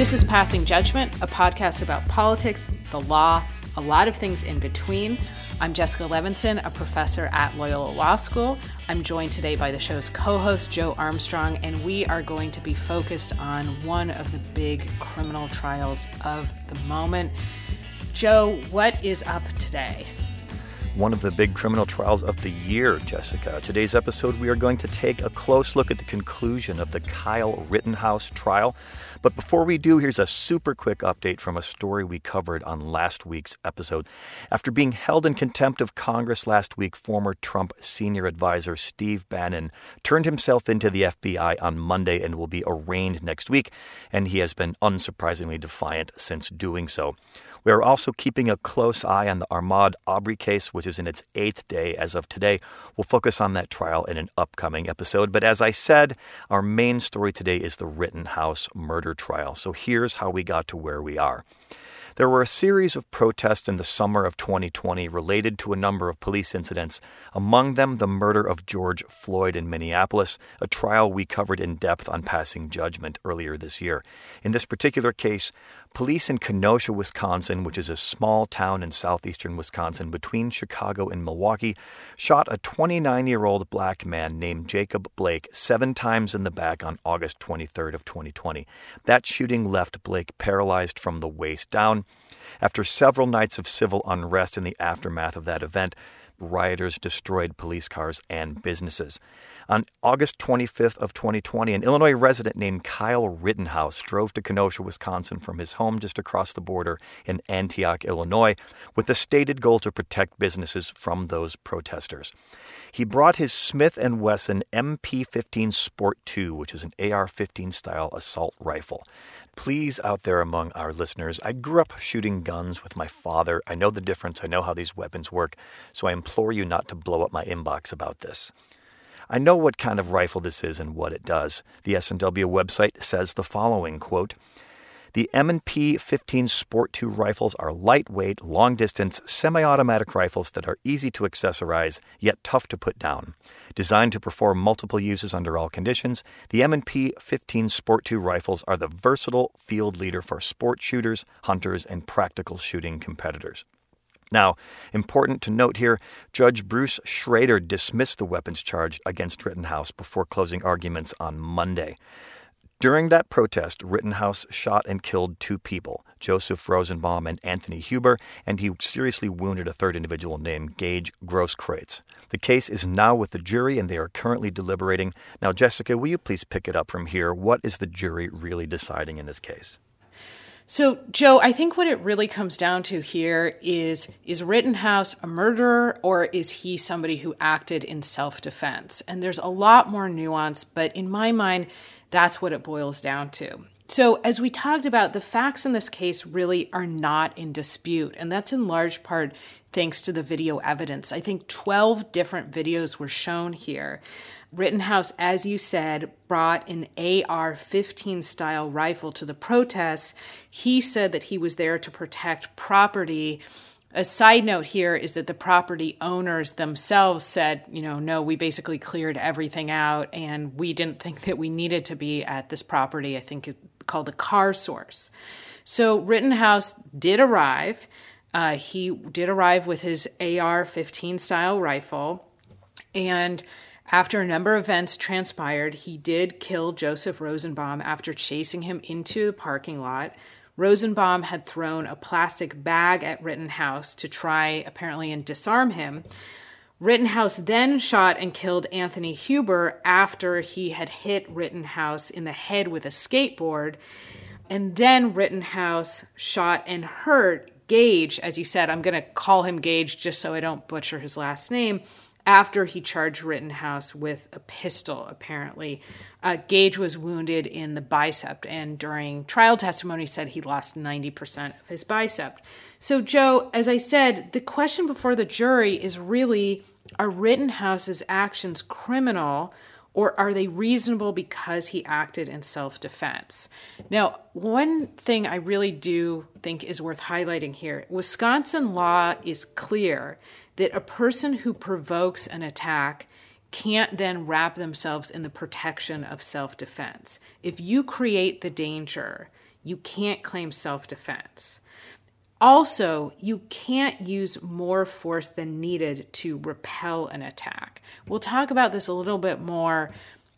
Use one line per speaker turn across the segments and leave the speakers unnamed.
This is Passing Judgment, a podcast about politics, the law, a lot of things in between. I'm Jessica Levinson, a professor at Loyola Law School. I'm joined today by the show's co host, Joe Armstrong, and we are going to be focused on one of the big criminal trials of the moment. Joe, what is up today?
One of the big criminal trials of the year, Jessica. Today's episode, we are going to take a close look at the conclusion of the Kyle Rittenhouse trial. But before we do, here's a super quick update from a story we covered on last week's episode. After being held in contempt of Congress last week, former Trump senior advisor Steve Bannon turned himself into the FBI on Monday and will be arraigned next week, and he has been unsurprisingly defiant since doing so. We are also keeping a close eye on the Ahmaud Arbery case, which is in its eighth day as of today. We'll focus on that trial in an upcoming episode. But as I said, our main story today is the Rittenhouse murder trial. So here's how we got to where we are. There were a series of protests in the summer of 2020 related to a number of police incidents, among them the murder of George Floyd in Minneapolis, a trial we covered in depth on passing judgment earlier this year. In this particular case, Police in Kenosha, Wisconsin, which is a small town in southeastern Wisconsin between Chicago and Milwaukee, shot a 29 year old black man named Jacob Blake seven times in the back on August 23rd of 2020. That shooting left Blake paralyzed from the waist down. After several nights of civil unrest in the aftermath of that event, rioters destroyed police cars and businesses. On August 25th of 2020, an Illinois resident named Kyle Rittenhouse drove to Kenosha, Wisconsin from his home just across the border in Antioch, Illinois, with the stated goal to protect businesses from those protesters. He brought his Smith & Wesson MP15 Sport 2, which is an AR-15 style assault rifle. Please out there among our listeners, I grew up shooting guns with my father. I know the difference. I know how these weapons work. So I implore you not to blow up my inbox about this. I know what kind of rifle this is and what it does. The S&W website says the following, quote, the M&P 15 Sport 2 rifles are lightweight, long-distance, semi-automatic rifles that are easy to accessorize yet tough to put down. Designed to perform multiple uses under all conditions, the M&P 15 Sport 2 rifles are the versatile field leader for sport shooters, hunters, and practical shooting competitors. Now, important to note here, Judge Bruce Schroeder dismissed the weapons charge against Rittenhouse before closing arguments on Monday. During that protest, Rittenhouse shot and killed two people, Joseph Rosenbaum and Anthony Huber, and he seriously wounded a third individual named Gage Grosskreutz. The case is now with the jury and they are currently deliberating. Now, Jessica, will you please pick it up from here? What is the jury really deciding in this case?
So, Joe, I think what it really comes down to here is is Rittenhouse a murderer or is he somebody who acted in self defense? And there's a lot more nuance, but in my mind, that's what it boils down to. So, as we talked about, the facts in this case really are not in dispute, and that's in large part thanks to the video evidence. I think 12 different videos were shown here. Rittenhouse, as you said, brought an AR 15 style rifle to the protests. He said that he was there to protect property. A side note here is that the property owners themselves said, you know, no, we basically cleared everything out and we didn't think that we needed to be at this property. I think called the car source. So Rittenhouse did arrive. Uh, he did arrive with his AR 15 style rifle. And after a number of events transpired, he did kill Joseph Rosenbaum after chasing him into the parking lot. Rosenbaum had thrown a plastic bag at Rittenhouse to try, apparently, and disarm him. Rittenhouse then shot and killed Anthony Huber after he had hit Rittenhouse in the head with a skateboard. And then Rittenhouse shot and hurt Gage, as you said. I'm going to call him Gage just so I don't butcher his last name after he charged Rittenhouse with a pistol, apparently. Uh, Gage was wounded in the bicep, and during trial testimony, said he lost 90% of his bicep. So, Joe, as I said, the question before the jury is really are Rittenhouse's actions criminal? Or are they reasonable because he acted in self defense? Now, one thing I really do think is worth highlighting here Wisconsin law is clear that a person who provokes an attack can't then wrap themselves in the protection of self defense. If you create the danger, you can't claim self defense. Also, you can't use more force than needed to repel an attack. We'll talk about this a little bit more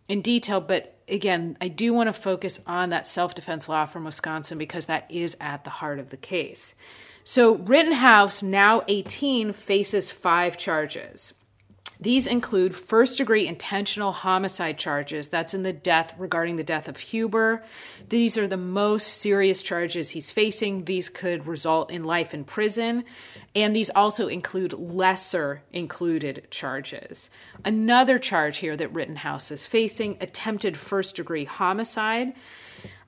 in detail, but again, I do want to focus on that self defense law from Wisconsin because that is at the heart of the case. So, Rittenhouse, now 18, faces five charges. These include first degree intentional homicide charges. That's in the death regarding the death of Huber. These are the most serious charges he's facing. These could result in life in prison. And these also include lesser included charges. Another charge here that Rittenhouse is facing attempted first degree homicide,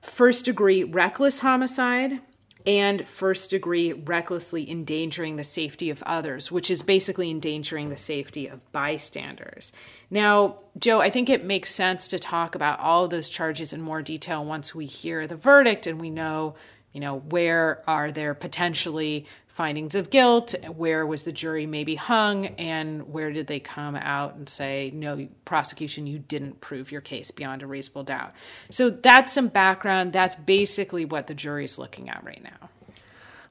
first degree reckless homicide, and first degree recklessly endangering the safety of others, which is basically endangering the safety of bystanders. Now, Joe, I think it makes sense to talk about all of those charges in more detail once we hear the verdict and we know, you know, where are there potentially findings of guilt, where was the jury maybe hung, and where did they come out and say, no, prosecution, you didn't prove your case beyond a reasonable doubt. So that's some background. That's basically what the jury's looking at right now.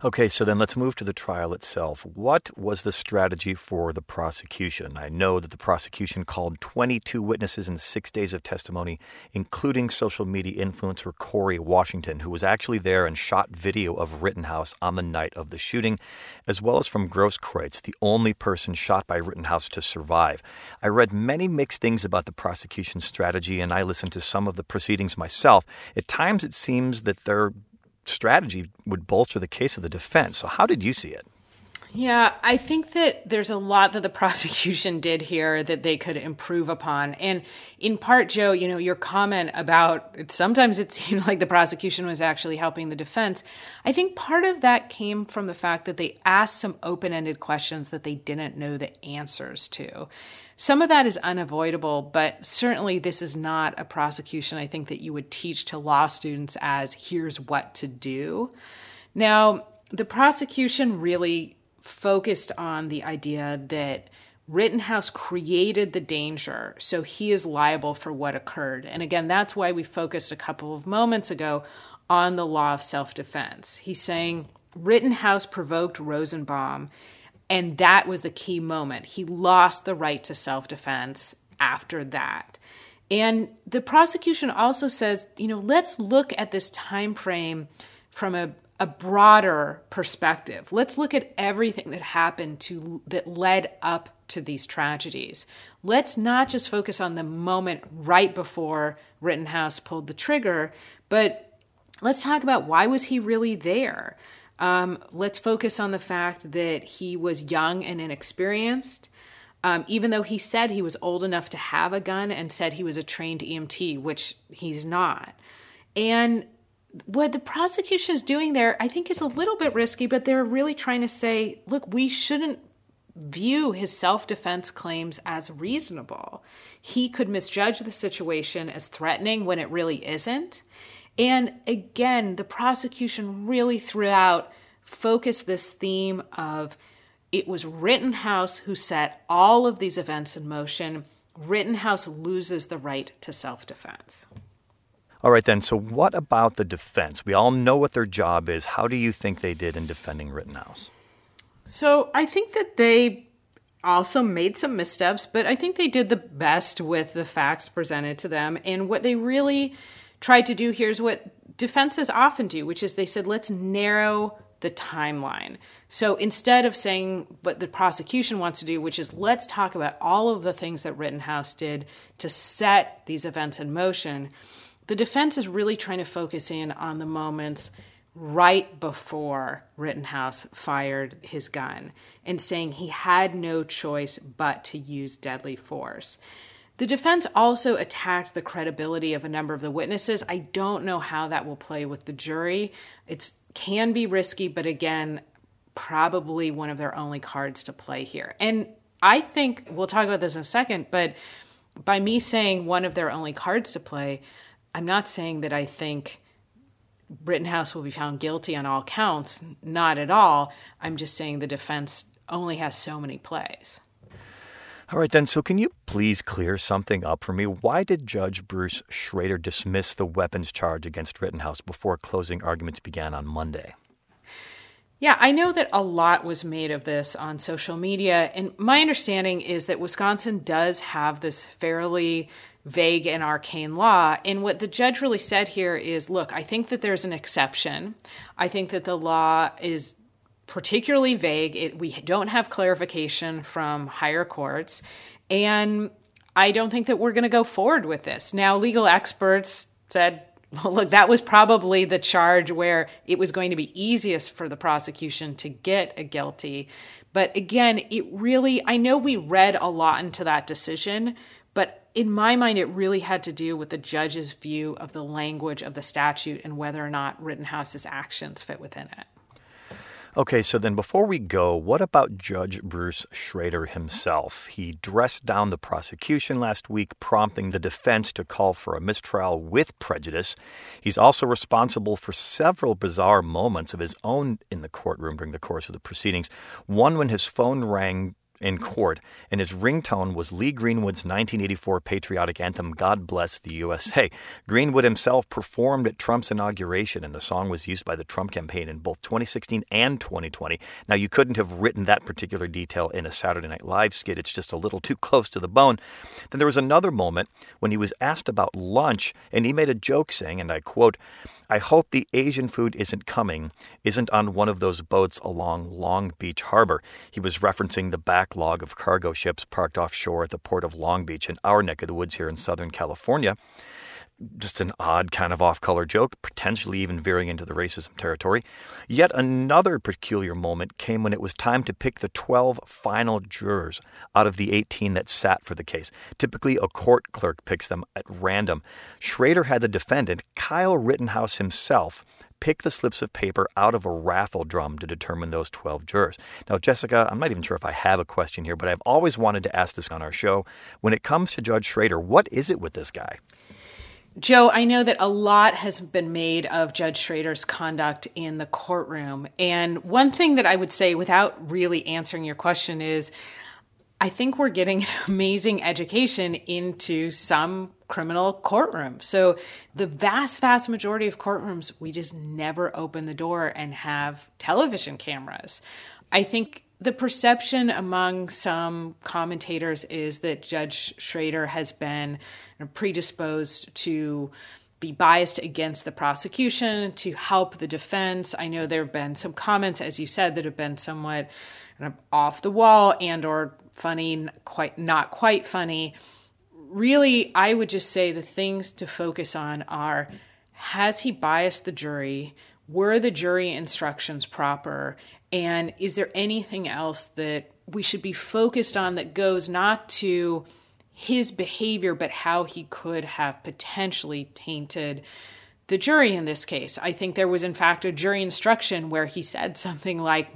Okay, so then let's move to the trial itself. What was the strategy for the prosecution? I know that the prosecution called 22 witnesses in six days of testimony, including social media influencer Corey Washington, who was actually there and shot video of Rittenhouse on the night of the shooting, as well as from Grosskreutz, the only person shot by Rittenhouse to survive. I read many mixed things about the prosecution's strategy, and I listened to some of the proceedings myself. At times, it seems that they're strategy would bolster the case of the defense. So, how did you see it?
Yeah, I think that there's a lot that the prosecution did here that they could improve upon. And in part, Joe, you know, your comment about sometimes it seemed like the prosecution was actually helping the defense. I think part of that came from the fact that they asked some open ended questions that they didn't know the answers to. Some of that is unavoidable, but certainly this is not a prosecution I think that you would teach to law students as here's what to do. Now, the prosecution really focused on the idea that Rittenhouse created the danger, so he is liable for what occurred. And again, that's why we focused a couple of moments ago on the law of self defense. He's saying Rittenhouse provoked Rosenbaum and that was the key moment. He lost the right to self defense after that. And the prosecution also says, you know, let's look at this time frame from a, a broader perspective. Let's look at everything that happened to that led up to these tragedies. Let's not just focus on the moment right before Rittenhouse pulled the trigger, but let's talk about why was he really there? Um, let's focus on the fact that he was young and inexperienced. Um, even though he said he was old enough to have a gun and said he was a trained EMT, which he's not. And what the prosecution is doing there, I think, is a little bit risky, but they're really trying to say, look, we shouldn't view his self defense claims as reasonable. He could misjudge the situation as threatening when it really isn't. And again, the prosecution really throughout focused this theme of it was Rittenhouse who set all of these events in motion. Rittenhouse loses the right to self defense.
All right, then. So, what about the defense? We all know what their job is. How do you think they did in defending Rittenhouse?
So, I think that they also made some missteps, but I think they did the best with the facts presented to them. And what they really tried to do here is what defenses often do, which is they said, let's narrow the timeline. So instead of saying what the prosecution wants to do, which is let's talk about all of the things that Rittenhouse did to set these events in motion, the defense is really trying to focus in on the moments right before Rittenhouse fired his gun and saying he had no choice but to use deadly force. The defense also attacks the credibility of a number of the witnesses. I don't know how that will play with the jury. It can be risky, but again, probably one of their only cards to play here. And I think we'll talk about this in a second, but by me saying one of their only cards to play, I'm not saying that I think Rittenhouse will be found guilty on all counts. Not at all. I'm just saying the defense only has so many plays.
All right, then. So, can you please clear something up for me? Why did Judge Bruce Schroeder dismiss the weapons charge against Rittenhouse before closing arguments began on Monday?
Yeah, I know that a lot was made of this on social media. And my understanding is that Wisconsin does have this fairly vague and arcane law. And what the judge really said here is look, I think that there's an exception. I think that the law is particularly vague. It, we don't have clarification from higher courts. And I don't think that we're going to go forward with this. Now, legal experts said, well, look, that was probably the charge where it was going to be easiest for the prosecution to get a guilty. But again, it really, I know we read a lot into that decision, but in my mind, it really had to do with the judge's view of the language of the statute and whether or not Rittenhouse's actions fit within it.
Okay, so then before we go, what about Judge Bruce Schroeder himself? He dressed down the prosecution last week, prompting the defense to call for a mistrial with prejudice. He's also responsible for several bizarre moments of his own in the courtroom during the course of the proceedings. One when his phone rang in court, and his ringtone was Lee Greenwood's 1984 patriotic anthem, God Bless the USA. Greenwood himself performed at Trump's inauguration, and the song was used by the Trump campaign in both 2016 and 2020. Now, you couldn't have written that particular detail in a Saturday Night Live skit, it's just a little too close to the bone. Then there was another moment when he was asked about lunch, and he made a joke saying, and I quote, I hope the Asian food isn't coming, isn't on one of those boats along Long Beach Harbor. He was referencing the backlog of cargo ships parked offshore at the port of Long Beach in our neck of the woods here in Southern California just an odd kind of off color joke, potentially even veering into the racism territory. Yet another peculiar moment came when it was time to pick the 12 final jurors out of the 18 that sat for the case. Typically, a court clerk picks them at random. Schroeder had the defendant, Kyle Rittenhouse himself, pick the slips of paper out of a raffle drum to determine those 12 jurors. Now, Jessica, I'm not even sure if I have a question here, but I've always wanted to ask this on our show. When it comes to Judge Schroeder, what is it with this guy?
Joe, I know that a lot has been made of Judge Schroeder's conduct in the courtroom. And one thing that I would say without really answering your question is I think we're getting an amazing education into some criminal courtroom. So, the vast, vast majority of courtrooms, we just never open the door and have television cameras. I think the perception among some commentators is that Judge Schroeder has been predisposed to be biased against the prosecution to help the defense. I know there have been some comments, as you said, that have been somewhat off the wall and or funny, quite not quite funny. Really, I would just say the things to focus on are: has he biased the jury? Were the jury instructions proper? And is there anything else that we should be focused on that goes not to his behavior, but how he could have potentially tainted the jury in this case? I think there was, in fact, a jury instruction where he said something like,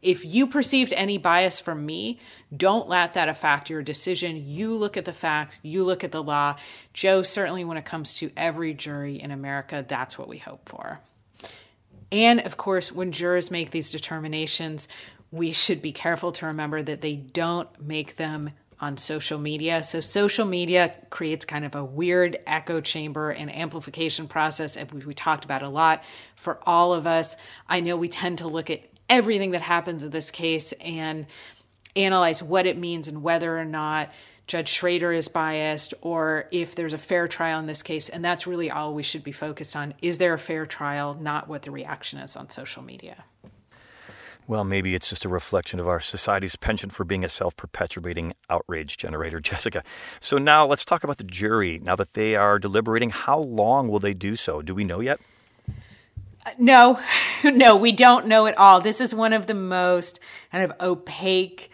if you perceived any bias from me, don't let that affect your decision. You look at the facts, you look at the law. Joe, certainly when it comes to every jury in America, that's what we hope for. And of course, when jurors make these determinations, we should be careful to remember that they don't make them on social media. So, social media creates kind of a weird echo chamber and amplification process, and we, we talked about a lot for all of us. I know we tend to look at everything that happens in this case and analyze what it means and whether or not Judge Schroeder is biased or if there's a fair trial in this case. And that's really all we should be focused on. Is there a fair trial, not what the reaction is on social media?
Well, maybe it's just a reflection of our society's penchant for being a self perpetuating outrage generator, Jessica. So now let's talk about the jury. Now that they are deliberating, how long will they do so? Do we know yet?
No, no, we don't know at all. This is one of the most kind of opaque,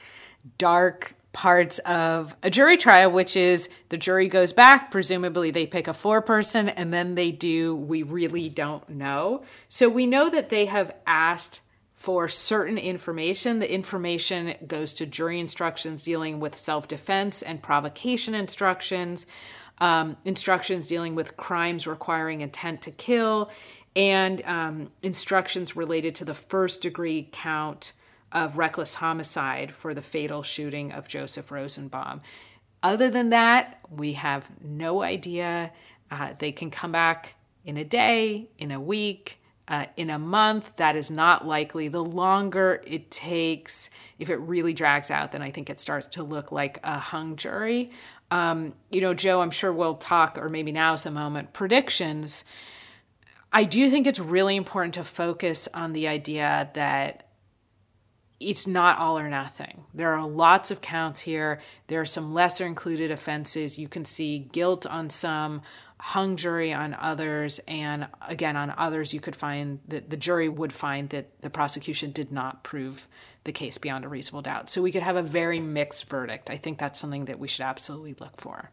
dark parts of a jury trial, which is the jury goes back, presumably they pick a four person, and then they do, we really don't know. So we know that they have asked for certain information. The information goes to jury instructions dealing with self defense and provocation instructions, um, instructions dealing with crimes requiring intent to kill, and um, instructions related to the first degree count of reckless homicide for the fatal shooting of Joseph Rosenbaum. Other than that, we have no idea. Uh, they can come back in a day, in a week, uh, in a month. That is not likely. The longer it takes, if it really drags out, then I think it starts to look like a hung jury. Um, you know, Joe, I'm sure we'll talk, or maybe now's the moment, predictions. I do think it's really important to focus on the idea that it's not all or nothing. There are lots of counts here. There are some lesser included offenses. You can see guilt on some, hung jury on others, and again, on others, you could find that the jury would find that the prosecution did not prove the case beyond a reasonable doubt. So we could have a very mixed verdict. I think that's something that we should absolutely look for.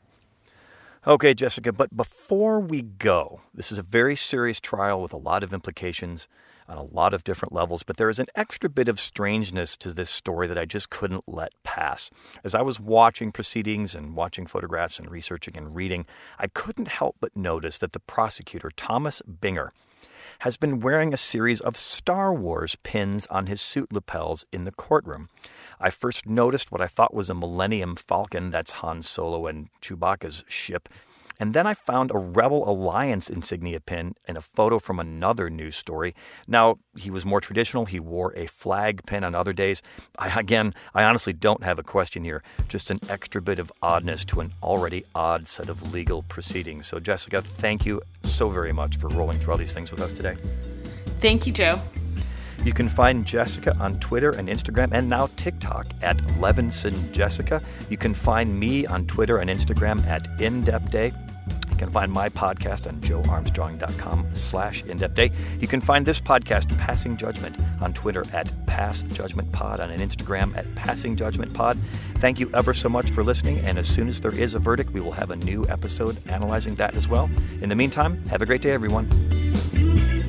Okay, Jessica, but before we go, this is a very serious trial with a lot of implications on a lot of different levels, but there is an extra bit of strangeness to this story that I just couldn't let pass. As I was watching proceedings and watching photographs and researching and reading, I couldn't help but notice that the prosecutor, Thomas Binger, has been wearing a series of Star Wars pins on his suit lapels in the courtroom. I first noticed what I thought was a Millennium Falcon, that's Han Solo and Chewbacca's ship, and then I found a Rebel Alliance insignia pin in a photo from another news story. Now, he was more traditional. He wore a flag pin on other days. I, again, I honestly don't have a question here, just an extra bit of oddness to an already odd set of legal proceedings. So, Jessica, thank you so very much for rolling through all these things with us today.
Thank you, Joe.
You can find Jessica on Twitter and Instagram and now TikTok at Levinson Jessica. You can find me on Twitter and Instagram at In Depth Day can find my podcast on joearmstrong.com slash in-depth You can find this podcast, Passing Judgment, on Twitter at Pass Judgment Pod, on Instagram at Passing Judgment Pod. Thank you ever so much for listening, and as soon as there is a verdict, we will have a new episode analyzing that as well. In the meantime, have a great day, everyone.